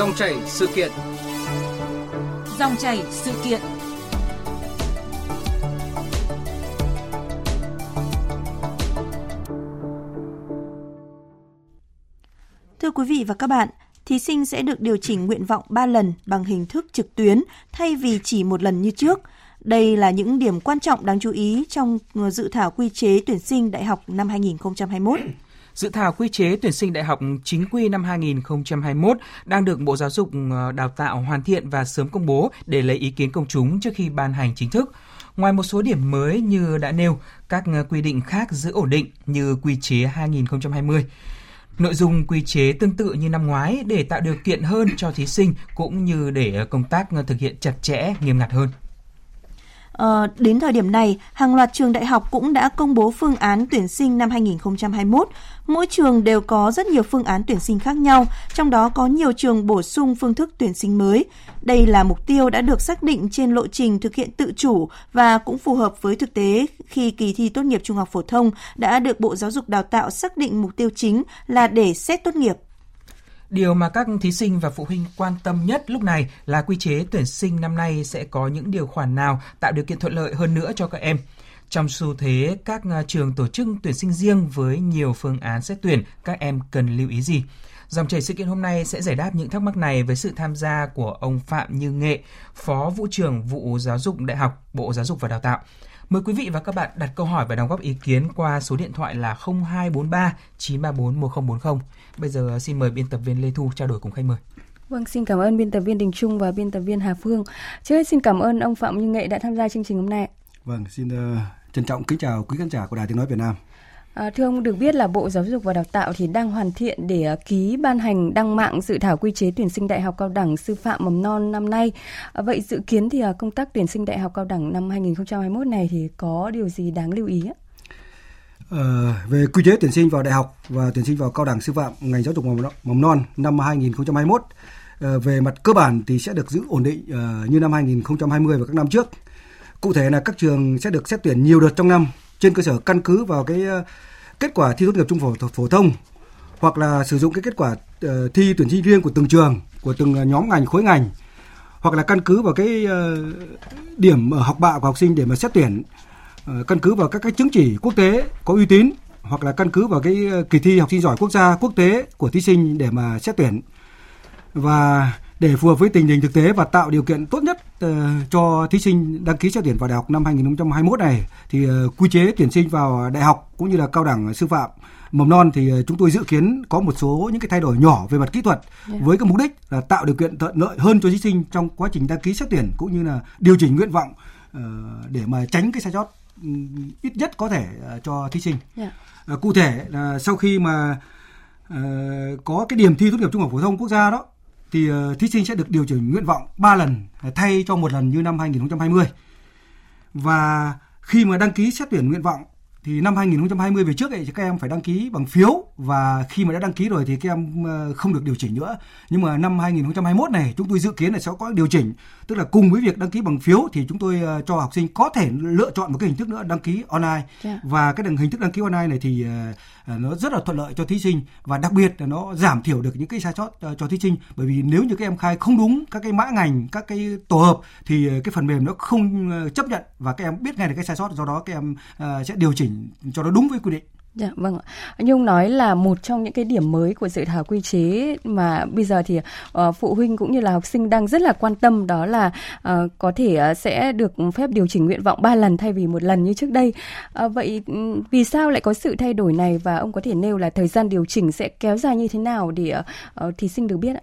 Dòng chảy sự kiện. Dòng chảy sự kiện. Thưa quý vị và các bạn, thí sinh sẽ được điều chỉnh nguyện vọng 3 lần bằng hình thức trực tuyến thay vì chỉ một lần như trước. Đây là những điểm quan trọng đáng chú ý trong dự thảo quy chế tuyển sinh đại học năm 2021. Dự thảo quy chế tuyển sinh đại học chính quy năm 2021 đang được Bộ Giáo dục ờ, Đào tạo hoàn thiện và sớm công bố để lấy ý kiến công chúng trước khi ban hành chính thức. Ngoài một số điểm mới như đã nêu, các ờ, quy định khác giữ ổn định như quy chế 2020. Nội dung quy chế tương tự như năm ngoái để tạo điều kiện hơn cho thí sinh cũng như để ờ, công tác thực hiện chặt chẽ, nghiêm ngặt hơn. Ờ, đến thời điểm này, hàng loạt trường đại học cũng đã công bố phương án tuyển sinh năm 2021. Mỗi trường đều có rất nhiều phương án tuyển sinh khác nhau, trong đó có nhiều trường bổ sung phương thức tuyển sinh mới. Đây là mục tiêu đã được xác định trên lộ trình thực hiện tự chủ và cũng phù hợp với thực tế khi kỳ thi tốt nghiệp trung học phổ thông đã được Bộ Giáo dục Đào tạo xác định mục tiêu chính là để xét tốt nghiệp Điều mà các thí sinh và phụ huynh quan tâm nhất lúc này là quy chế tuyển sinh năm nay sẽ có những điều khoản nào tạo điều kiện thuận lợi hơn nữa cho các em. Trong xu thế các à, trường tổ chức tuyển sinh riêng với nhiều phương án xét tuyển, các em cần lưu ý gì? Dòng chảy sự kiện hôm nay sẽ giải đáp những thắc mắc này với sự tham gia của ông Phạm Như Nghệ, Phó Vụ trưởng Vụ Giáo dục Đại học, Bộ Giáo dục và Đào tạo. Mời quý vị và các bạn đặt câu hỏi và đóng góp ý kiến qua số điện thoại là 0243 934 1040. Bây giờ xin mời biên tập viên Lê Thu trao đổi cùng khách mời. Vâng, xin cảm ơn biên tập viên Đình Trung và biên tập viên Hà Phương. Trước hết xin cảm ơn ông Phạm Như Nghệ đã tham gia chương trình hôm nay. Vâng, xin uh, trân trọng kính chào quý khán giả của Đài Tiếng Nói Việt Nam. À, thưa ông, được biết là Bộ Giáo dục và Đào tạo thì đang hoàn thiện để uh, ký ban hành đăng mạng dự thảo quy chế tuyển sinh đại học cao đẳng sư phạm mầm non năm nay. À, vậy dự kiến thì uh, công tác tuyển sinh đại học cao đẳng năm 2021 này thì có điều gì đáng lưu ý? Ờ, về quy chế tuyển sinh vào đại học và tuyển sinh vào cao đẳng sư phạm ngành giáo dục mầm non năm 2021 ờ, về mặt cơ bản thì sẽ được giữ ổn định ờ, như năm 2020 và các năm trước. Cụ thể là các trường sẽ được xét tuyển nhiều đợt trong năm trên cơ sở căn cứ vào cái ờ, kết quả thi tốt nghiệp trung phổ phổ thông hoặc là sử dụng cái kết quả ờ, thi tuyển sinh riêng của từng trường, của từng ờ, nhóm ngành khối ngành hoặc là căn cứ vào cái điểm ở học bạ của học sinh để mà xét tuyển căn cứ vào các cái chứng chỉ quốc tế có uy tín hoặc là căn cứ vào cái kỳ thi học sinh giỏi quốc gia quốc tế của thí sinh để mà xét tuyển. Và để phù hợp với tình hình thực tế và tạo điều kiện tốt nhất cho thí sinh đăng ký xét tuyển vào đại học năm 2021 này thì uh, quy chế tuyển sinh vào đại học cũng như là cao đẳng sư phạm mầm non thì uh, chúng tôi dự kiến có một số những cái thay đổi nhỏ về mặt kỹ thuật yeah. với cái mục đích là tạo điều kiện thuận lợi hơn cho thí sinh trong quá trình đăng ký xét tuyển cũng như là điều chỉnh nguyện vọng để mà tránh cái sai sót ít nhất có thể cho thí sinh. Yeah. Cụ thể là sau khi mà có cái điểm thi tốt nghiệp trung học phổ thông quốc gia đó thì ờ, thí sinh sẽ được điều chỉnh nguyện vọng 3 lần ờ, thay cho một lần như năm 2020. Và khi mà đăng ký xét tuyển nguyện vọng thì năm 2020 về trước ấy các em phải đăng ký bằng phiếu và khi mà đã đăng ký rồi thì các em ờ, không được điều chỉnh nữa. Nhưng mà năm 2021 này chúng tôi dự kiến là sẽ có điều chỉnh, tức là cùng với việc đăng ký bằng phiếu thì chúng tôi ờ, cho học sinh có thể lựa chọn một cái hình thức nữa đăng ký online. Yeah. Dạ. Và cái hình thức đăng ký online này thì ờ, nó rất là thuận lợi cho thí sinh và đặc biệt là nó giảm thiểu được những cái sai sót cho thí sinh bởi vì nếu như các em khai không đúng các cái mã ngành, các cái tổ hợp thì cái phần mềm nó không chấp nhận và các em biết ngay được cái sai sót do đó các em sẽ điều chỉnh chỉnh cho nó đúng với quy định. Dạ vâng ạ. Nhung nói là một trong những cái điểm mới của dự thảo quy chế mà bây giờ thì uh, phụ huynh cũng như là học sinh đang rất là quan tâm đó là uh, có thể uh, sẽ được phép điều chỉnh nguyện vọng 3 lần thay vì một lần như trước đây. Uh, vậy um, vì sao lại có sự thay đổi này và ông có thể nêu là thời gian điều chỉnh sẽ kéo dài như thế nào để uh, thí sinh được biết ạ?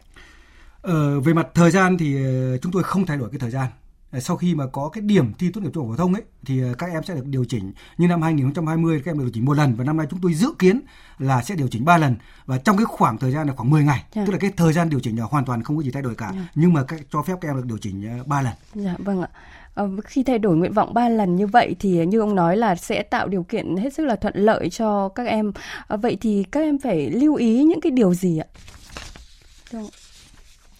Ờ, về mặt thời gian thì chúng tôi không thay đổi cái thời gian sau khi mà có cái điểm thi tốt nghiệp trung học phổ thông ấy thì ờ, các em sẽ được điều chỉnh như năm 2020 các em được điều chỉnh một lần và năm nay chúng tôi dự kiến là sẽ điều chỉnh 3 lần và trong cái khoảng thời gian là khoảng 10 ngày dạ. tức là cái thời gian điều chỉnh là hoàn toàn không có gì thay đổi cả dạ. nhưng mà các, cho phép các em được điều chỉnh 3 ờ, lần. Dạ vâng ạ. Ờ, khi thay đổi nguyện vọng 3 lần như vậy thì như ông nói là sẽ tạo điều kiện hết sức là thuận lợi cho các em. À, vậy thì các em phải lưu ý những cái điều gì ạ? Đúng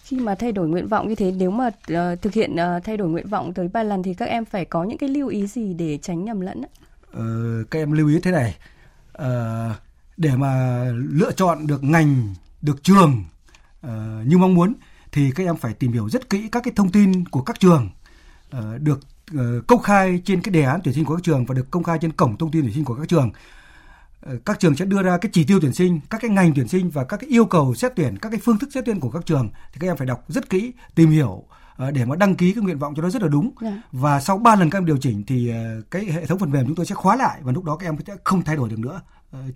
khi mà thay đổi nguyện vọng như thế nếu mà uh, thực hiện uh, thay đổi nguyện vọng tới ba lần thì các em phải có những cái lưu ý gì để tránh nhầm lẫn ờ, các em lưu ý thế này. Uh, để mà lựa chọn được ngành được trường uh, như mong muốn thì các em phải tìm hiểu rất kỹ các cái thông tin của các trường uh, được uh, công khai trên cái đề án tuyển sinh của các trường và được công khai trên cổng thông tin tuyển sinh của các trường các trường sẽ đưa ra cái chỉ tiêu tuyển sinh, các cái ngành tuyển sinh và các cái yêu cầu xét tuyển, các cái phương thức xét tuyển của các trường thì các em phải đọc rất kỹ, tìm hiểu để mà đăng ký cái nguyện vọng cho nó rất là đúng. Yeah. Dạ. Và sau 3 lần các em điều chỉnh thì cái hệ thống phần mềm chúng tôi sẽ khóa lại và lúc đó các em sẽ không thay đổi được nữa.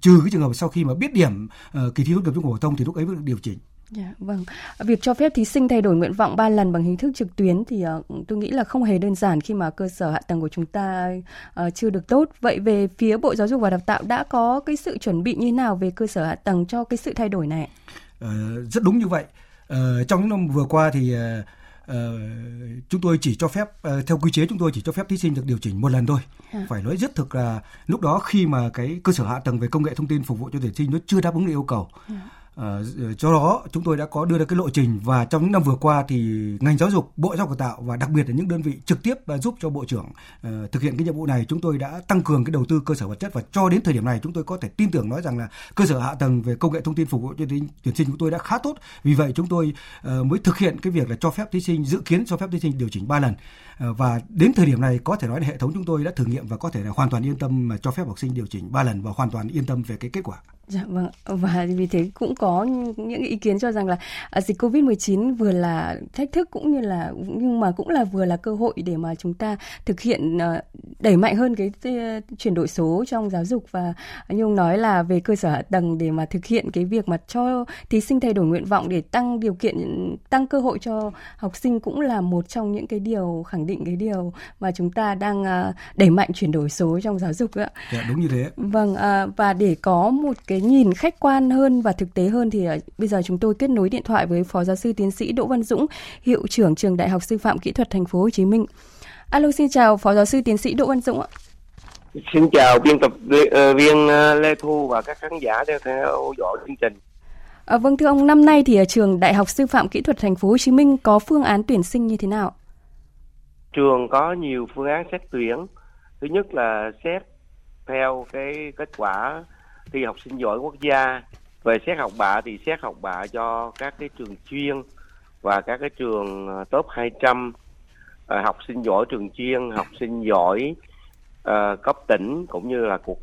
Trừ cái trường hợp sau khi mà biết điểm kỳ thi tốt nghiệp trung học phổ thông thì lúc ấy mới được điều chỉnh. Yeah, dạ, vâng. Việc cho phép thí sinh thay đổi nguyện vọng 3 lần bằng hình thức trực tuyến thì uh, tôi nghĩ là không hề đơn giản khi mà cơ sở hạ tầng của chúng ta uh, chưa được tốt. Vậy về phía Bộ Giáo dục và Đào tạo đã có cái sự chuẩn bị như nào về cơ sở hạ tầng cho cái sự thay đổi này? Uh, rất đúng như vậy. Uh, trong những năm vừa qua thì uh, Uh, chúng tôi chỉ cho phép uh, theo quy chế chúng tôi chỉ cho phép thí sinh được điều chỉnh một lần thôi à. phải nói rất thực là lúc đó khi mà cái cơ sở hạ tầng về công nghệ thông tin phục vụ cho tuyển sinh nó chưa đáp ứng được yêu cầu à À, cho đó chúng tôi đã có đưa ra cái lộ trình và trong những năm vừa qua thì ngành giáo dục, Bộ Giáo dục Đào tạo và đặc biệt là những đơn vị trực tiếp giúp cho Bộ trưởng uh, thực hiện cái nhiệm vụ này chúng tôi đã tăng cường cái đầu tư cơ sở vật chất và cho đến thời điểm này chúng tôi có thể tin tưởng nói rằng là cơ sở hạ tầng về công nghệ thông tin phục vụ cho tuyển sinh chúng tôi đã khá tốt. Vì vậy chúng tôi uh, mới thực hiện cái việc là cho phép thí sinh dự kiến cho phép thí sinh điều chỉnh 3 lần. Uh, và đến thời điểm này có thể nói là hệ thống chúng tôi đã thử nghiệm và có thể là hoàn toàn yên tâm mà cho phép học sinh điều chỉnh 3 lần và hoàn toàn yên tâm về cái kết quả. Dạ vâng và vì thế cũng có những ý kiến cho rằng là à, dịch Covid-19 vừa là thách thức cũng như là nhưng mà cũng là vừa là cơ hội để mà chúng ta thực hiện à, đẩy mạnh hơn cái chuyển đổi số trong giáo dục và như ông nói là về cơ sở hạ tầng để mà thực hiện cái việc mà cho thí sinh thay đổi nguyện vọng để tăng điều kiện tăng cơ hội cho học sinh cũng là một trong những cái điều khẳng định cái điều mà chúng ta đang à, đẩy mạnh chuyển đổi số trong giáo dục ạ. Dạ đúng như thế. Vâng và để có một cái nhìn khách quan hơn và thực tế hơn thì uh, bây giờ chúng tôi kết nối điện thoại với Phó Giáo sư Tiến sĩ Đỗ Văn Dũng, hiệu trưởng trường Đại học Sư phạm Kỹ thuật Thành phố Hồ Chí Minh. Alo xin chào Phó Giáo sư Tiến sĩ Đỗ Văn Dũng ạ. Xin chào biên tập viên uh, Lê Thu và các khán giả đang theo dõi chương trình. À, vâng thưa ông, năm nay thì ở trường Đại học Sư phạm Kỹ thuật Thành phố Hồ Chí Minh có phương án tuyển sinh như thế nào? Trường có nhiều phương án xét tuyển. Thứ nhất là xét theo cái kết quả thi học sinh giỏi quốc gia. Về xét học bạ thì xét học bạ cho các cái trường chuyên và các cái trường ờ, top 200 à, ờ, học sinh giỏi trường chuyên học sinh giỏi à, cấp tỉnh cũng như là cuộc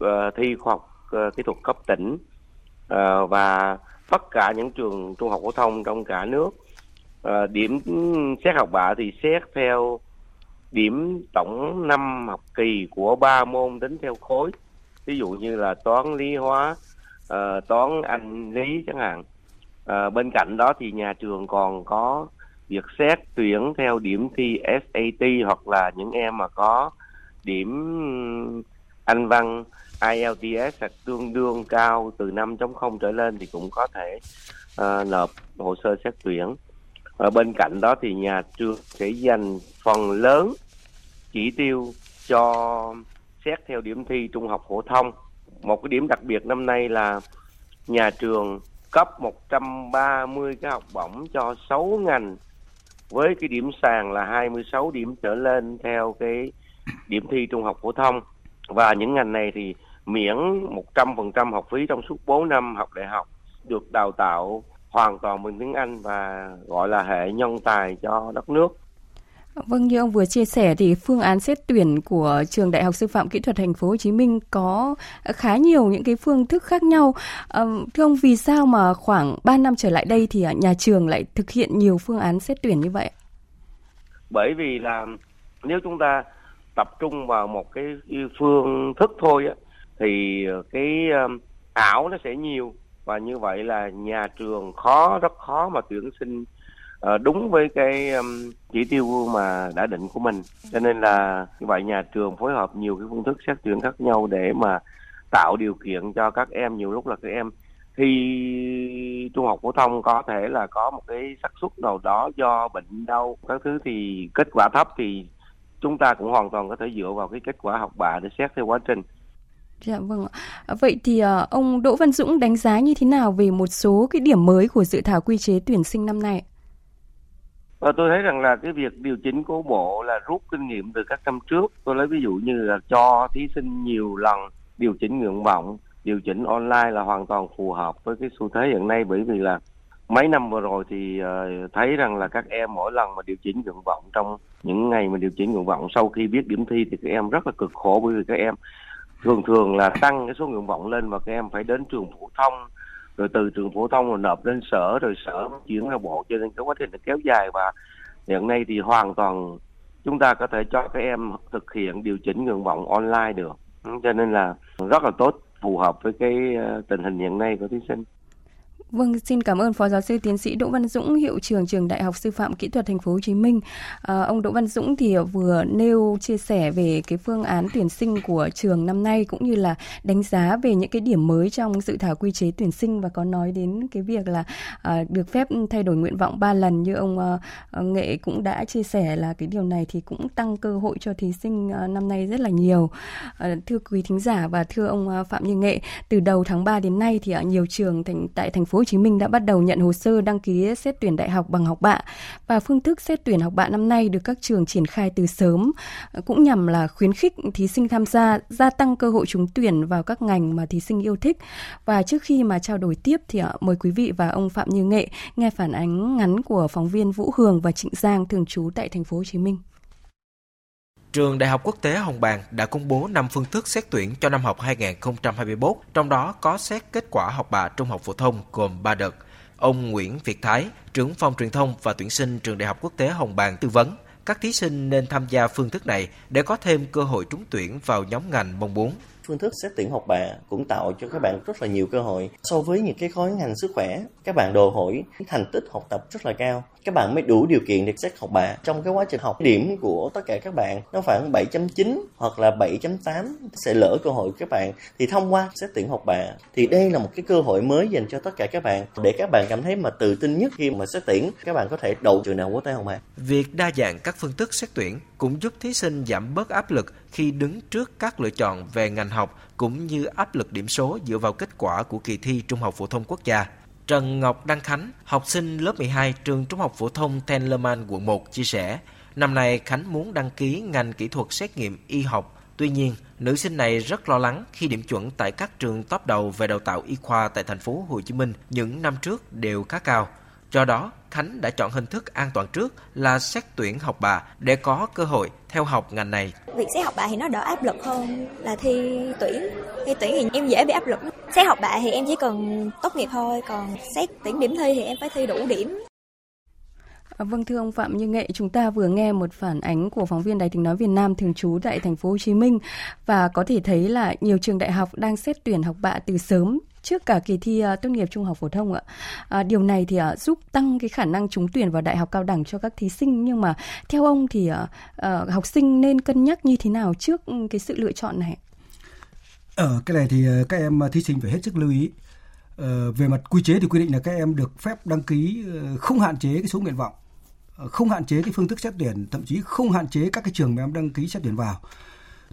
à, thi khoa học à, kỹ thuật cấp tỉnh. À, và tất cả những trường trung học phổ thông trong cả nước à, điểm xét học bạ thì xét theo điểm tổng năm học kỳ của ba môn tính theo khối ví dụ như là toán lý hóa uh, toán anh lý chẳng hạn uh, bên cạnh đó thì nhà trường còn có việc xét tuyển theo điểm thi SAT hoặc là những em mà có điểm anh văn IELTS hoặc tương đương cao từ 5.0 trở lên thì cũng có thể uh, nộp hồ sơ xét tuyển. Ở bên cạnh đó thì nhà trường sẽ dành phần lớn chỉ tiêu cho xét theo điểm thi trung học phổ thông. Một cái điểm đặc biệt năm nay là nhà trường cấp 130 cái học bổng cho 6 ngành, với cái điểm sàn là 26 điểm trở lên theo cái điểm thi trung học phổ thông và những ngành này thì miễn 100% học phí trong suốt 4 năm học đại học được đào tạo hoàn toàn bằng tiếng Anh và gọi là hệ nhân tài cho đất nước. Vâng như ông vừa chia sẻ thì phương án xét tuyển của trường Đại học Sư phạm Kỹ thuật Thành phố Hồ Chí Minh có khá nhiều những cái phương thức khác nhau. À, thưa ông vì sao mà khoảng 3 năm trở lại đây thì nhà trường lại thực hiện nhiều phương án xét tuyển như vậy? Bởi vì là nếu chúng ta tập trung vào một cái phương thức thôi á thì cái ảo nó sẽ nhiều và như vậy là nhà trường khó rất khó mà tuyển sinh Ờ, đúng với cái chỉ tiêu mà đã định của mình cho nên là như vậy nhà trường phối hợp nhiều cái phương thức xét tuyển khác nhau để mà tạo điều kiện cho các em, nhiều lúc là các em thi trung học phổ thông có thể là có một cái xác suất nào đó do bệnh đau các thứ thì kết quả thấp thì chúng ta cũng hoàn toàn có thể dựa vào cái kết quả học bạ để xét theo quá trình Dạ vâng ạ. À, vậy thì ờ, ông Đỗ Văn Dũng đánh giá như thế nào về một số cái điểm mới của dự thảo quy chế tuyển sinh năm nay? Và tôi thấy rằng là cái việc điều chỉnh của bộ là rút kinh nghiệm từ các năm trước. Tôi lấy ví dụ như là cho thí sinh nhiều lần điều chỉnh nguyện vọng, điều chỉnh online là hoàn toàn phù hợp với cái xu thế hiện nay. Bởi vì là mấy năm vừa rồi thì ờ, thấy rằng là các em mỗi lần mà điều chỉnh nguyện vọng trong những ngày mà điều chỉnh nguyện vọng sau khi biết điểm thi thì các em rất là cực khổ. Bởi vì các em thường thường là tăng cái số nguyện vọng lên và các em phải đến trường phổ thông rồi từ trường phổ thông rồi nộp lên sở, rồi sở chuyển ra bộ, cho nên cái quá trình nó kéo dài và hiện nay thì hoàn toàn chúng ta có thể cho các em thực hiện điều chỉnh nguyện vọng online được. Cho nên là rất là tốt, phù hợp với cái ờ, tình hình hiện nay của thí sinh. Vâng, xin cảm ơn Phó Giáo sư Tiến sĩ Đỗ Văn Dũng, hiệu trưởng trường Đại học Sư phạm Kỹ thuật Thành phố Hồ Chí Minh. À, ông Đỗ Văn Dũng thì vừa nêu chia sẻ về cái phương án tuyển sinh của trường năm nay cũng như là đánh giá về những cái điểm mới trong dự thảo quy chế tuyển sinh và có nói đến cái việc là à, được phép thay đổi nguyện vọng 3 lần như ông à, Nghệ cũng đã chia sẻ là cái điều này thì cũng tăng cơ hội cho thí sinh à, năm nay rất là nhiều. À, thưa quý thính giả và thưa ông à, Phạm Như Nghệ, từ đầu tháng 3 đến nay thì ở nhiều trường thành tại thành phố Hồ Chí Minh đã bắt đầu nhận hồ sơ đăng ký xét tuyển đại học bằng học bạ và phương thức xét tuyển học bạ năm nay được các trường triển khai từ sớm, cũng nhằm là khuyến khích thí sinh tham gia gia tăng cơ hội trúng tuyển vào các ngành mà thí sinh yêu thích. Và trước khi mà trao đổi tiếp thì mời quý vị và ông Phạm Như Nghệ nghe phản ánh ngắn của phóng viên Vũ Hường và Trịnh Giang thường trú tại thành phố Hồ Chí Minh. Trường Đại học Quốc tế Hồng Bàng đã công bố 5 phương thức xét tuyển cho năm học 2021, trong đó có xét kết quả học bạ trung học phổ thông gồm 3 đợt. Ông Nguyễn Việt Thái, trưởng phòng truyền thông và tuyển sinh Trường Đại học Quốc tế Hồng Bàng tư vấn, các thí sinh nên tham gia phương thức này để có thêm cơ hội trúng tuyển vào nhóm ngành mong muốn phương thức xét tuyển học bạ cũng tạo cho các bạn rất là nhiều cơ hội. So với những cái khối ngành sức khỏe, các bạn đòi hỏi thành tích học tập rất là cao. Các bạn mới đủ điều kiện để xét học bạ. Trong cái quá trình học điểm của tất cả các bạn nó khoảng 7.9 hoặc là 7.8 sẽ lỡ cơ hội các bạn. Thì thông qua xét tuyển học bạ, thì đây là một cái cơ hội mới dành cho tất cả các bạn. Để các bạn cảm thấy mà tự tin nhất khi mà xét tuyển, các bạn có thể đậu trường nào quốc tế hồng bạc việc đa dạng các phương thức xét tuyển cũng giúp thí sinh giảm bớt áp lực khi đứng trước các lựa chọn về ngành học cũng như áp lực điểm số dựa vào kết quả của kỳ thi Trung học phổ thông quốc gia. Trần Ngọc Đăng Khánh, học sinh lớp 12 trường Trung học phổ thông Tenlerman quận 1 chia sẻ, năm nay Khánh muốn đăng ký ngành kỹ thuật xét nghiệm y học. Tuy nhiên, nữ sinh này rất lo lắng khi điểm chuẩn tại các trường top đầu về đào tạo y khoa tại thành phố Hồ Chí Minh những năm trước đều khá cao. Do đó, Khánh đã chọn hình thức an toàn trước là xét tuyển học bạ để có cơ hội theo học ngành này. Việc xét học bạ thì nó đỡ áp lực hơn là thi tuyển. Thi tuyển thì em dễ bị áp lực. Xét học bạ thì em chỉ cần tốt nghiệp thôi, còn xét tuyển điểm thi thì em phải thi đủ điểm. À, vâng thưa ông Phạm Như Nghệ, chúng ta vừa nghe một phản ánh của phóng viên Đài Tiếng nói Việt Nam thường trú tại thành phố Hồ Chí Minh và có thể thấy là nhiều trường đại học đang xét tuyển học bạ từ sớm trước cả kỳ thi uh, tốt nghiệp trung học phổ thông ạ. À, điều này thì uh, giúp tăng cái khả năng trúng tuyển vào đại học cao đẳng cho các thí sinh nhưng mà theo ông thì uh, uh, học sinh nên cân nhắc như thế nào trước ừ, cái sự lựa chọn này? Ở cái này thì các em thí sinh phải hết sức lưu ý. Ờ, về mặt quy chế thì quy định là các em được phép đăng ký không hạn chế cái số nguyện vọng, không hạn chế cái phương thức xét tuyển, thậm chí không hạn chế các cái trường mà em đăng ký xét tuyển vào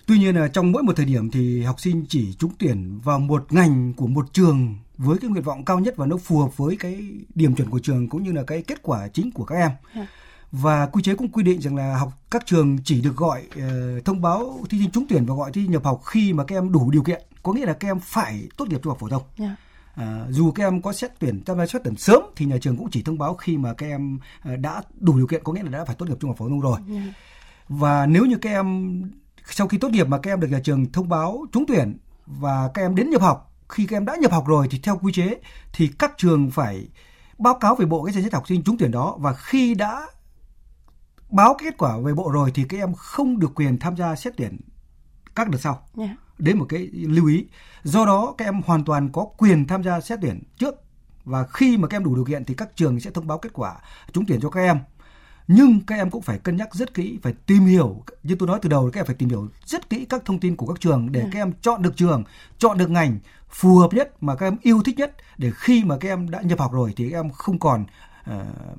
Tuy nhiên là trong mỗi một thời điểm thì học sinh chỉ trúng tuyển vào một ngành của một trường với cái nguyện vọng cao nhất và nó phù hợp với cái điểm chuẩn của trường cũng như là cái kết quả chính của các em. À. Và quy chế cũng quy định rằng là học các trường chỉ được gọi uh, thông báo thí sinh trúng tuyển và gọi thi nhập học khi mà các em đủ điều kiện, có nghĩa là các em phải tốt nghiệp trung học phổ thông. Yeah. Dạ. À, dù các em có xét tuyển tham gia xét tuyển sớm thì nhà trường cũng chỉ thông báo khi mà các em uh, đã đủ điều kiện có nghĩa là đã phải tốt nghiệp trung học phổ thông rồi. Yeah. Dạ. Và nếu như các em sau khi tốt nghiệp mà các em được nhà trường thông báo trúng tuyển và các em đến nhập học khi các em đã nhập học rồi thì theo quy chế thì các trường phải báo cáo về bộ cái danh sách học sinh trúng tuyển đó và khi đã báo kết quả về bộ rồi thì các em không được quyền tham gia xét tuyển các đợt sau. Yeah. Dạ. Đấy một cái lưu ý. Do đó các em hoàn toàn có quyền tham gia xét tuyển trước và khi mà các em đủ điều kiện thì các trường sẽ thông báo kết quả trúng tuyển cho các em nhưng các em cũng phải cân nhắc rất kỹ phải tìm hiểu như tôi nói từ đầu các em phải tìm hiểu rất kỹ các thông tin của các trường để ừ. các em chọn được trường chọn được ngành phù hợp nhất mà các em yêu thích nhất để khi mà các em đã nhập học rồi thì các em không còn uh,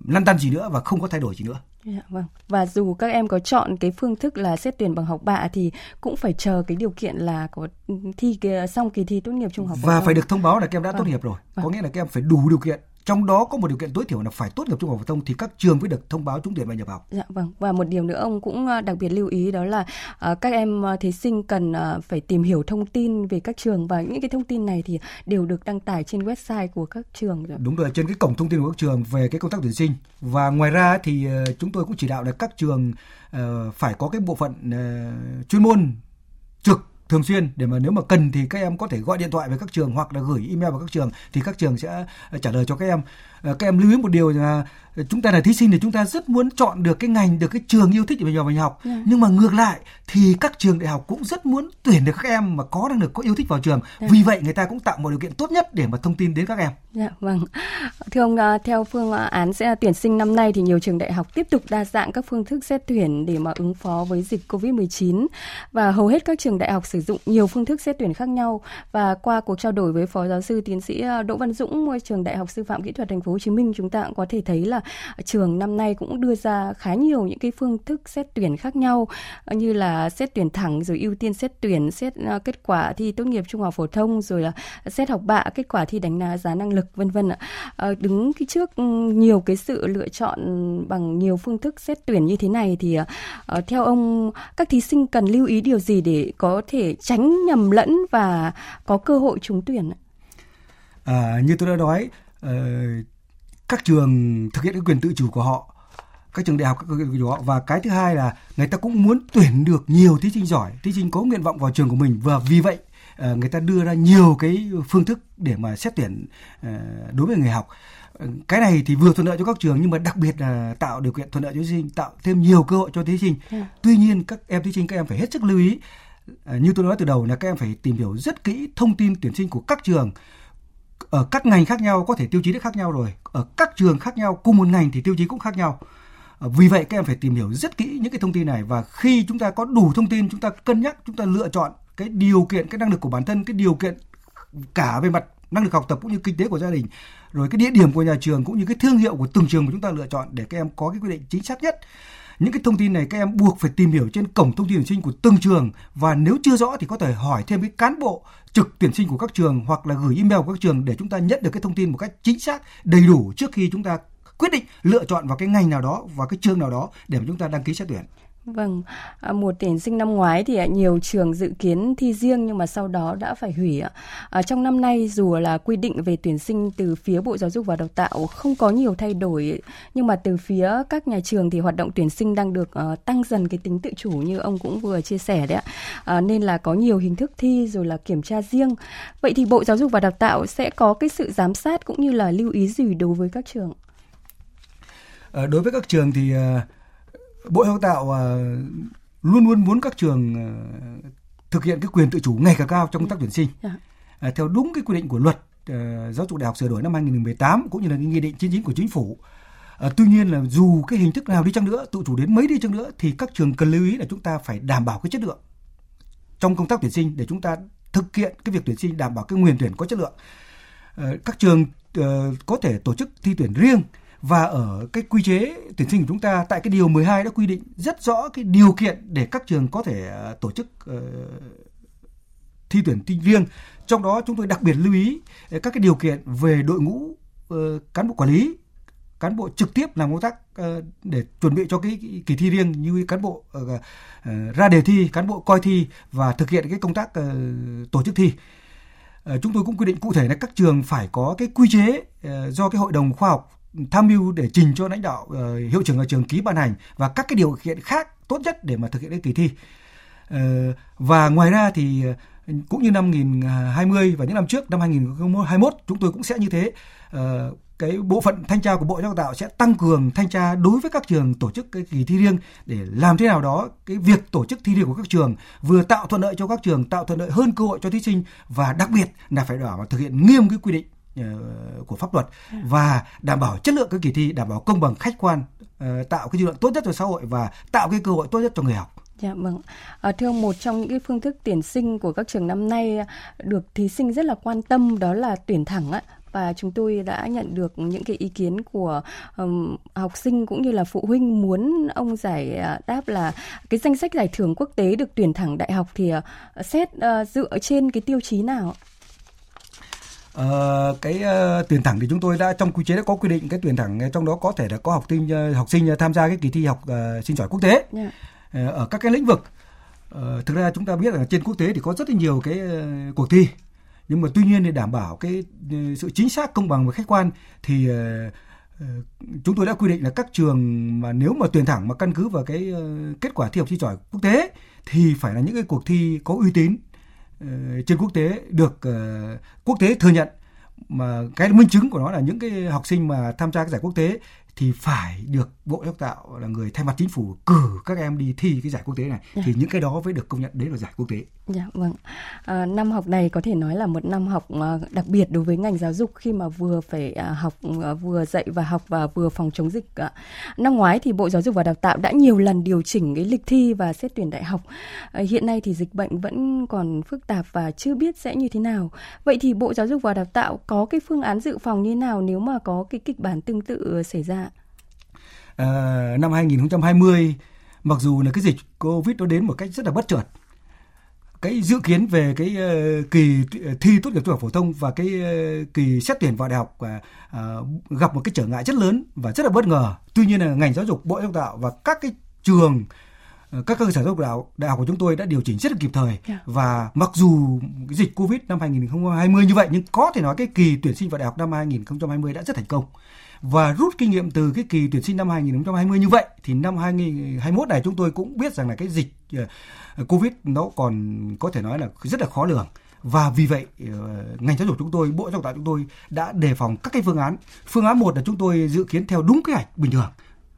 lăn tăn gì nữa và không có thay đổi gì nữa Dạ, vâng. Và dù các em có chọn cái phương thức là xét tuyển bằng học bạ thì cũng phải chờ cái điều kiện là có thi xong kỳ thi tốt nghiệp trung học và phải được thông báo là các em đã vâng. tốt nghiệp rồi. Vâng. Có nghĩa là các em phải đủ điều kiện trong đó có một điều kiện tối thiểu là phải tốt nghiệp trung học phổ thông thì các trường mới được thông báo trúng tuyển và nhập học. Dạ vâng và một điều nữa ông cũng ờ, đặc biệt lưu ý đó là uh, các em thí sinh cần uh, phải tìm hiểu thông tin về các trường và những cái thông tin này thì đều được đăng tải trên website của các trường rồi. Đúng rồi trên cái cổng thông tin của các trường về cái công tác tuyển sinh và ngoài ra thì uh, chúng tôi cũng chỉ đạo là các trường phải có cái bộ phận chuyên môn trực thường xuyên để mà nếu mà cần thì các em có thể gọi điện thoại về các trường hoặc là gửi email vào các trường thì các trường sẽ ờ, trả lời cho các em. Các em lưu ý một điều là chúng ta là thí sinh thì chúng ta rất muốn chọn được cái ngành được cái trường yêu thích để mình vào mình học yeah. Dạ. nhưng mà ngược lại thì các trường đại học cũng rất muốn tuyển được các em mà có năng lực có yêu thích vào trường yeah. Dạ. vì vậy người ta cũng tạo một điều kiện tốt nhất để mà thông tin đến các em. Dạ yeah, vâng. Thưa ông à, theo phương án sẽ tuyển sinh năm nay thì nhiều trường đại học tiếp tục đa dạng các phương thức xét tuyển để mà ứng phó với dịch Covid-19 và hầu hết các trường đại học sử dụng nhiều phương thức xét tuyển khác nhau và qua cuộc trao đổi với phó giáo sư tiến sĩ à, Đỗ Văn Dũng trường Đại học Sư phạm Kỹ thuật Thành phố Hồ Chí Minh chúng ta cũng có thể thấy là trường năm nay cũng đưa ra khá nhiều những cái phương thức xét tuyển khác nhau như là xét tuyển thẳng rồi ưu tiên xét tuyển xét ờ, kết quả thi tốt nghiệp trung học phổ thông rồi là xét học bạ kết quả thi đánh giá năng lực vân vân ạ. Ờ, đứng cái trước ừ, nhiều cái sự lựa chọn bằng nhiều phương thức xét tuyển như thế này thì ờ, theo ông các thí sinh cần lưu ý điều gì để có thể tránh nhầm lẫn và có cơ hội trúng tuyển à, như tôi đã nói uh, các trường thực hiện cái quyền tự chủ của họ các trường đại học các của họ. Và cái thứ hai là người ta cũng muốn tuyển được nhiều thí sinh giỏi thí sinh có nguyện vọng vào trường của mình. Và vì vậy ờ, người ta đưa ra nhiều cái phương thức để mà xét tuyển ờ, đối với người học. Cái này thì vừa thuận lợi cho các trường nhưng mà đặc biệt là tạo điều kiện thuận lợi cho thí sinh tạo thêm nhiều cơ hội cho thí sinh. Ừ. tuy nhiên các em thí sinh các em phải hết sức lưu ý. Ờ, như tôi nói từ đầu là các em phải tìm hiểu rất kỹ thông tin tuyển sinh của các trường ở các ngành khác nhau có thể tiêu chí đã khác nhau rồi. Ở các trường khác nhau, cùng một ngành thì tiêu chí cũng khác nhau. Ờ, vì vậy các em phải tìm hiểu rất kỹ những cái thông tin này. Và khi chúng ta có đủ thông tin, chúng ta cân nhắc, chúng ta lựa chọn cái điều kiện, cái năng lực của bản thân, cái điều kiện cả về mặt năng lực học tập cũng như kinh tế của gia đình, rồi cái địa điểm của nhà trường cũng như cái thương hiệu của từng trường mà chúng ta lựa chọn để các em có cái quyết định chính xác nhất những cái thông tin này các em buộc phải tìm hiểu trên cổng thông tin tuyển sinh của từng trường và nếu chưa rõ thì có thể hỏi thêm cái cán bộ trực tuyển sinh của các trường hoặc là gửi email của các trường để chúng ta nhận được cái thông tin một cách chính xác, đầy đủ trước khi chúng ta quyết định lựa chọn vào cái ngành nào đó và cái trường nào đó để mà chúng ta đăng ký xét tuyển. Vâng, à, tuyển sinh năm ngoái thì à, nhiều trường dự kiến thi riêng nhưng mà sau đó đã phải hủy ạ. À, trong năm nay dù là quy định về tuyển sinh từ phía Bộ Giáo dục và Đào tạo không có nhiều thay đổi nhưng mà từ phía các nhà trường thì hoạt động tuyển sinh đang được ờ, tăng dần cái tính tự chủ như ông cũng vừa chia sẻ đấy ạ. À, nên là có nhiều hình thức thi rồi là kiểm tra riêng. Vậy thì Bộ Giáo dục và Đào tạo sẽ có cái sự giám sát cũng như là lưu ý gì đối với các trường? À, đối với các trường thì uh Bộ Giáo Tạo uh, luôn luôn muốn các trường uh, thực hiện cái quyền tự chủ ngày càng cao trong công tác tuyển sinh. Uh, theo đúng cái quy định của luật giáo dục đại học sửa đổi năm 2018 cũng như là cái nghị định 99 của chính phủ. À, tuy nhiên là dù cái hình thức nào đi chăng nữa, tự chủ đến mấy đi chăng nữa thì các trường cần lưu ý là chúng ta phải đảm bảo cái chất lượng trong công tác tuyển sinh để chúng ta thực hiện cái việc tuyển sinh đảm bảo cái nguyên tuyển có chất lượng. À, các trường uh, có thể tổ chức thi tuyển riêng và ở cái quy chế tuyển sinh của chúng ta tại cái điều 12 đã quy định rất rõ cái điều kiện để các trường có thể ờ, tổ chức uh, thi tuyển sinh riêng. Trong đó chúng tôi đặc biệt lưu ý ờ, các cái điều kiện về đội ngũ uh, cán bộ quản lý, cán bộ trực tiếp làm công tác uh, để chuẩn bị cho cái kỳ thi riêng như cán bộ uh, ra đề thi, cán bộ coi thi và thực hiện cái công tác tổ chức thi. chúng tôi cũng quy định cụ thể là các trường phải có cái quy chế do cái hội đồng khoa học tham mưu để trình cho lãnh đạo uh, hiệu trưởng ở trường ký ban hành và các cái điều kiện khác tốt nhất để mà thực hiện cái kỳ thi. Uh, và ngoài ra thì uh, cũng như năm 2020 và những năm trước năm 2021 chúng tôi cũng sẽ như thế. Uh, cái bộ phận thanh tra của Bộ Giáo dục Tạo sẽ tăng cường thanh tra đối với các trường tổ chức cái kỳ thi riêng để làm thế nào đó cái việc tổ chức thi riêng của các trường vừa tạo thuận lợi cho các trường, tạo thuận lợi hơn cơ hội cho thí sinh và đặc biệt là phải đảm bảo thực hiện nghiêm cái quy định Ờ, của pháp luật và đảm bảo chất lượng các kỳ thi đảm bảo công bằng khách quan ờ, tạo cái dư luận tốt nhất cho xã hội và tạo cái cơ hội tốt nhất cho người học Dạ vâng. À, thưa ông, một trong những cái phương thức tuyển sinh của các trường năm nay được thí sinh rất là quan tâm đó là tuyển thẳng á và chúng tôi đã nhận được những cái ý kiến của um, học sinh cũng như là phụ huynh muốn ông giải đáp là cái danh sách giải thưởng quốc tế được tuyển thẳng đại học thì uh, xét uh, dựa trên cái tiêu chí nào? Ờ, cái uh, tuyển thẳng thì chúng tôi đã trong quy chế đã có quy định cái tuyển thẳng trong đó có thể là có học sinh uh, học sinh tham gia cái kỳ thi học uh, sinh giỏi quốc tế yeah. Dạ. uh, ở các cái lĩnh vực. Uh, thực ra chúng ta biết là trên quốc tế thì có rất là nhiều cái uh, cuộc thi nhưng mà tuy nhiên để đảm bảo cái uh, sự chính xác công bằng và khách quan thì uh, chúng tôi đã quy định là các trường mà nếu mà tuyển thẳng mà căn cứ vào cái kết quả thi học sinh giỏi quốc tế thì phải là những cái cuộc thi có uy tín Ờ, trên quốc tế được ờ, quốc tế thừa nhận. Mà cái minh chứng của nó là những cái học sinh mà tham gia cái giải quốc tế thì phải được bộ giáo tạo là người thay mặt chính phủ cử các em đi thi cái giải quốc tế này dạ. thì những cái đó mới được công nhận đấy là giải quốc tế. Dạ vâng. À, năm học này có thể nói là một năm học à, đặc biệt đối với ngành giáo dục khi mà vừa phải à, học à, vừa dạy và học và vừa phòng chống dịch. Năm ngoái thì Bộ Giáo dục và Đào tạo đã nhiều lần điều chỉnh cái lịch thi và xét tuyển đại học. Hiện nay thì dịch bệnh vẫn còn phức tạp và chưa biết sẽ như thế nào. Vậy thì Bộ Giáo dục và Đào tạo có cái phương án dự phòng như nào nếu mà có cái kịch bản tương tự xảy ra? À, năm 2020 mặc dù là cái dịch Covid nó đến một cách rất là bất chợt cái dự kiến về cái uh, kỳ thi tốt nghiệp trung học phổ thông và cái uh, kỳ xét tuyển vào đại học uh, gặp một cái trở ngại rất lớn và rất là bất ngờ. Tuy nhiên là ngành giáo dục, bộ giáo dục tạo và các cái trường các cơ sở giáo dục học, đại học của chúng tôi đã điều chỉnh rất là kịp thời yeah. Dạ. và mặc dù cái dịch Covid năm 2020 như vậy nhưng có thể nói cái kỳ tuyển sinh vào đại học năm 2020 đã rất thành công và rút kinh nghiệm từ cái kỳ tuyển sinh năm 2020 như vậy, thì năm 2021 này chúng tôi cũng biết rằng là cái dịch ờ, Covid nó còn có thể nói là rất là khó lường. Và vì vậy ờ, ngành giáo dục chúng tôi, bộ giáo dục tạo chúng tôi đã đề phòng các cái phương án. Phương án một là chúng tôi dự kiến theo đúng kế hoạch bình thường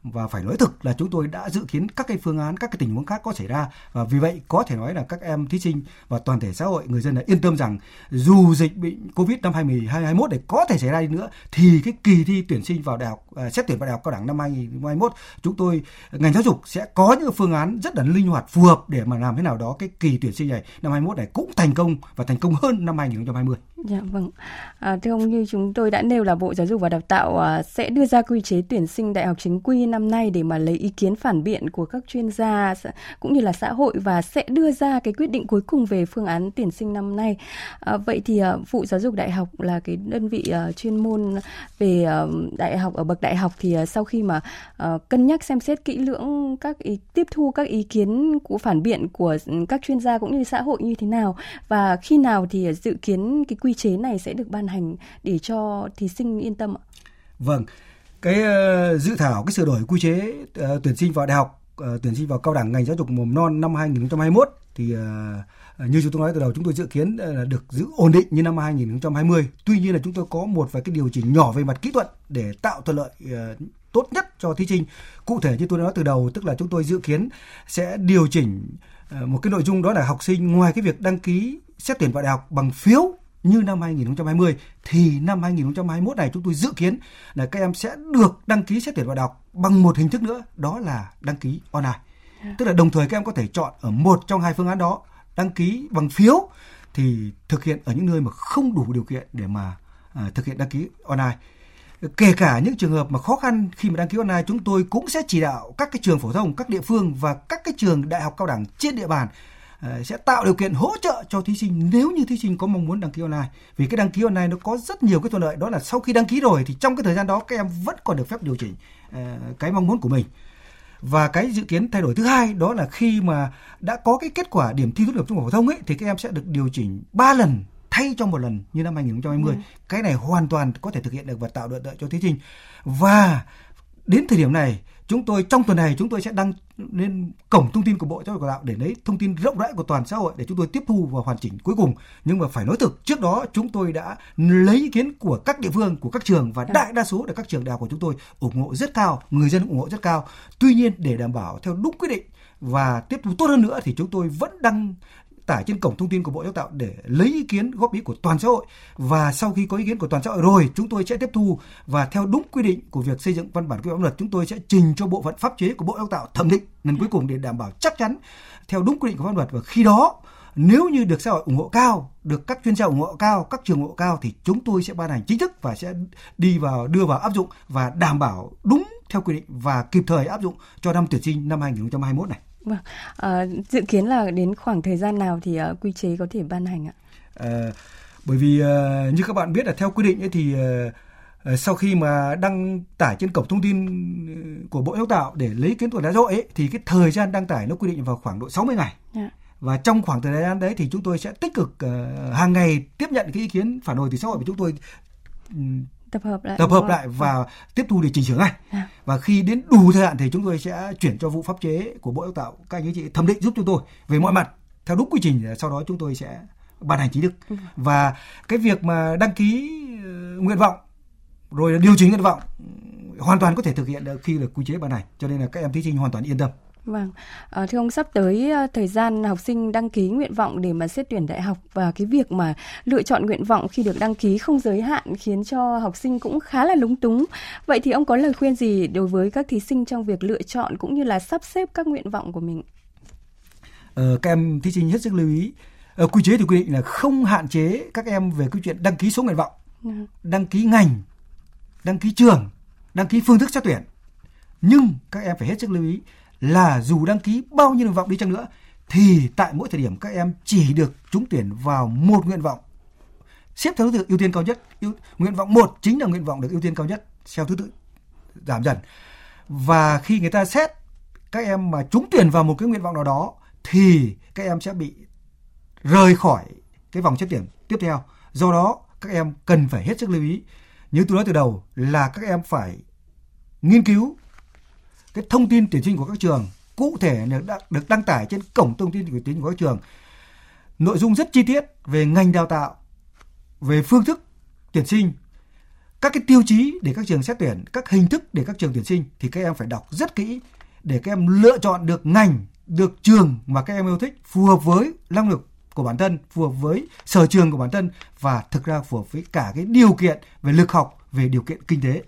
và phải nói thực là chúng tôi đã dự kiến các cái phương án các cái tình huống khác có xảy ra và vì vậy có thể nói là các em thí sinh và toàn thể xã hội người dân là yên tâm rằng dù dịch bệnh covid năm 2021 này có thể xảy ra đi nữa thì cái kỳ thi tuyển sinh vào đại học à, xét tuyển vào đại học cao đẳng năm 2021 chúng tôi ngành giáo dục sẽ có những phương án rất là linh hoạt phù hợp để mà làm thế nào đó cái kỳ tuyển sinh này năm 21 này cũng thành công và thành công hơn năm 2020. Dạ vâng. À, thưa ông như chúng tôi đã nêu là Bộ Giáo dục và Đào tạo à, sẽ đưa ra quy chế tuyển sinh đại học chính quy năm nay để mà lấy ý kiến phản biện của các chuyên gia cũng như là xã hội và sẽ đưa ra cái quyết định cuối cùng về phương án tuyển sinh năm nay. À, vậy thì à, vụ giáo dục đại học là cái đơn vị uh, chuyên môn về uh, đại học ở bậc đại học thì uh, sau khi mà uh, cân nhắc xem xét kỹ lưỡng các ý tiếp thu các ý kiến của phản biện của các chuyên gia cũng như xã hội như thế nào và khi nào thì dự kiến cái quy chế này sẽ được ban hành để cho thí sinh yên tâm ạ? Vâng, cái ờ, dự thảo, cái sửa đổi quy chế ờ, tuyển sinh vào đại học ờ, tuyển sinh vào cao đẳng ngành giáo dục mầm non năm 2021 thì như chúng tôi nói từ đầu, chúng tôi dự kiến là được giữ ổn định như năm 2020. Tuy nhiên là chúng tôi có một vài cái điều chỉnh nhỏ về mặt kỹ thuật để tạo thuận lợi tốt nhất cho thí sinh. Cụ thể như tôi nói từ đầu, tức là chúng tôi dự kiến sẽ điều chỉnh một cái nội dung đó là học sinh ngoài cái việc đăng ký xét tuyển vào đại học bằng phiếu như năm 2020 thì năm 2021 này chúng tôi dự kiến là các em sẽ được đăng ký xét tuyển vào đại học bằng một hình thức nữa đó là đăng ký online. Tức là đồng thời các em có thể chọn ở một trong hai phương án đó đăng ký bằng phiếu thì thực hiện ở những nơi mà không đủ điều kiện để mà à, thực hiện đăng ký online. Kể cả những trường hợp mà khó khăn khi mà đăng ký online chúng tôi cũng sẽ chỉ đạo các cái trường phổ thông, các địa phương và các cái trường đại học cao đẳng trên địa bàn sẽ tạo điều kiện hỗ trợ cho thí sinh nếu như thí sinh có mong muốn đăng ký online vì cái đăng ký online nó có rất nhiều cái thuận lợi đó là sau khi đăng ký rồi thì trong cái thời gian đó các em vẫn còn được phép điều chỉnh ờ, cái mong muốn của mình và cái dự kiến thay đổi thứ hai đó là khi mà đã có cái kết quả điểm thi tốt nghiệp trung học phổ thông ấy thì các em sẽ được điều chỉnh 3 lần thay cho một lần như năm 2020. Ừ. Cái này hoàn toàn có thể thực hiện được và tạo lợi cho thí sinh. Và đến thời điểm này chúng tôi trong tuần này chúng tôi sẽ đăng lên cổng thông tin của bộ giáo dục đào tạo để lấy thông tin rộng rãi của toàn xã hội để chúng tôi tiếp thu và hoàn chỉnh cuối cùng. Nhưng mà phải nói thực trước đó chúng tôi đã lấy ý kiến của các địa phương của các trường và đại đa số là các trường đại học của chúng tôi ủng hộ rất cao người dân ủng hộ rất cao. Tuy nhiên để đảm bảo theo đúng quy định và tiếp thu tốt hơn nữa thì chúng tôi vẫn đăng tải trên cổng thông tin của Bộ Giáo dục Tạo để lấy ý kiến góp ý của toàn xã hội và sau khi có ý kiến của toàn xã hội rồi chúng tôi sẽ tiếp thu và theo đúng quy định của việc xây dựng văn bản quy phạm luật chúng tôi sẽ trình cho bộ phận pháp chế của Bộ Giáo dục Tạo thẩm định lần cuối cùng để đảm bảo chắc chắn theo đúng quy định của pháp luật và khi đó nếu như được xã hội ủng hộ cao, được các chuyên gia ủng hộ cao, các trường ủng hộ cao thì chúng tôi sẽ ban hành chính thức và sẽ đi vào đưa vào áp dụng và đảm bảo đúng theo quy định và kịp thời áp dụng cho năm tuyển sinh năm 2021 này. Vâng, à, dự kiến là đến khoảng thời gian nào thì uh, quy chế có thể ban hành ạ? À, Bởi vì uh, như các bạn biết là theo quy định ấy thì uh, sau khi mà đăng tải trên cổng thông tin của Bộ Giáo tạo để lấy kiến tuổi đã dội ấy, thì cái thời gian đăng tải nó quy định vào khoảng độ 60 ngày. Dạ. Và trong khoảng thời gian đấy thì chúng tôi sẽ tích cực uh, hàng ngày tiếp nhận cái ý kiến phản hồi từ xã hội của chúng tôi tập hợp lại. Tập hợp lại và ừ. tiếp thu để chỉnh sửa ngay. À. và khi đến đủ thời hạn thì chúng tôi sẽ chuyển cho vụ pháp chế của bộ giáo tạo. Các anh chị thẩm định giúp chúng tôi về mọi mặt theo đúng quy trình sau đó chúng tôi sẽ ban hành chính thức. Ừ. và cái việc mà đăng ký uh, nguyện vọng rồi điều chỉnh nguyện vọng hoàn toàn có thể thực hiện được khi được quy chế ban hành. Cho nên là các em thí sinh hoàn toàn yên tâm Vâng, à, thưa ông sắp tới à, thời gian học sinh đăng ký nguyện vọng để mà xét tuyển đại học và cái việc mà lựa chọn nguyện vọng khi được đăng ký không giới hạn khiến cho học sinh cũng khá là lúng túng. Vậy thì ông có lời khuyên gì đối với các thí sinh trong việc lựa chọn cũng như là sắp xếp các nguyện vọng của mình? Ờ, các em thí sinh hết sức lưu ý. Ờ, quy chế thì quy định là không hạn chế các em về cái chuyện đăng ký số nguyện vọng, ừ. đăng ký ngành, đăng ký trường, đăng ký phương thức xét tuyển. Nhưng các em phải hết sức lưu ý là dù đăng ký bao nhiêu nguyện vọng đi chăng nữa thì tại mỗi thời điểm các em chỉ được trúng tuyển vào một nguyện vọng. Xếp theo thứ tự ưu tiên cao nhất ưu, nguyện vọng một chính là nguyện vọng được ưu tiên cao nhất theo thứ tự giảm dần. Và khi người ta xét các em mà trúng tuyển vào một cái nguyện vọng nào đó thì các em sẽ bị rời khỏi cái vòng xét tuyển tiếp theo. Do đó các em cần phải hết sức lưu ý. Như tôi nói từ đầu là các em phải nghiên cứu cái thông tin tuyển sinh của các trường cụ thể được, được đăng tải trên cổng thông tin tuyển sinh của các trường. Nội dung rất chi tiết về ngành đào tạo về phương thức tuyển sinh các cái tiêu chí để các trường xét tuyển các hình thức để các trường tuyển sinh thì các em phải đọc rất kỹ để các em lựa chọn được ngành được trường mà các em yêu thích phù hợp với năng lực của bản thân phù hợp với sở trường của bản thân và thực ra phù hợp với cả cái điều kiện về lực học về điều kiện kinh tế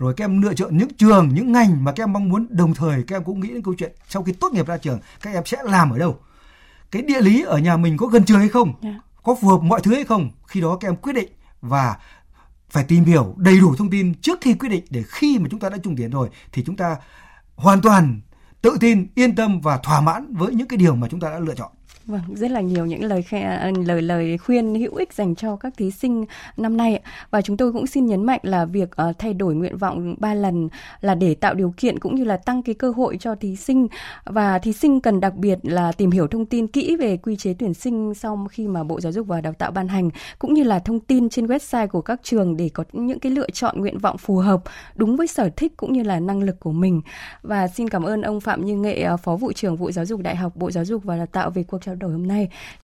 rồi các em lựa chọn những trường những ngành mà các em mong muốn đồng thời các em cũng nghĩ đến câu chuyện sau khi tốt nghiệp ra trường các em sẽ làm ở đâu cái địa lý ở nhà mình có gần trường hay không yeah. Dạ. có phù hợp mọi thứ hay không khi đó các em quyết định và phải tìm hiểu đầy đủ thông tin trước khi quyết định để khi mà chúng ta đã trúng tuyển rồi thì chúng ta hoàn toàn tự tin yên tâm và thỏa mãn với những cái điều mà chúng ta đã lựa chọn Vâng, rất là nhiều những lời khe, à, lời lời khuyên hữu ích dành cho các thí sinh năm nay và chúng tôi cũng xin nhấn mạnh là việc uh, thay đổi nguyện vọng 3 lần là để tạo điều kiện cũng như là tăng cái cơ hội cho thí sinh. Và thí sinh cần đặc biệt là tìm hiểu thông tin kỹ về quy chế tuyển sinh sau khi mà Bộ Giáo dục và Đào tạo ban hành cũng như là thông tin trên website của các trường để có những cái lựa chọn nguyện vọng phù hợp đúng với sở thích cũng như là năng lực của mình. Và xin cảm ơn ông Phạm Như Nghệ, ờ, Phó vụ trưởng vụ Giáo dục Đại học Bộ Giáo dục và Đào tạo về cuộc trao đổi hôm nay.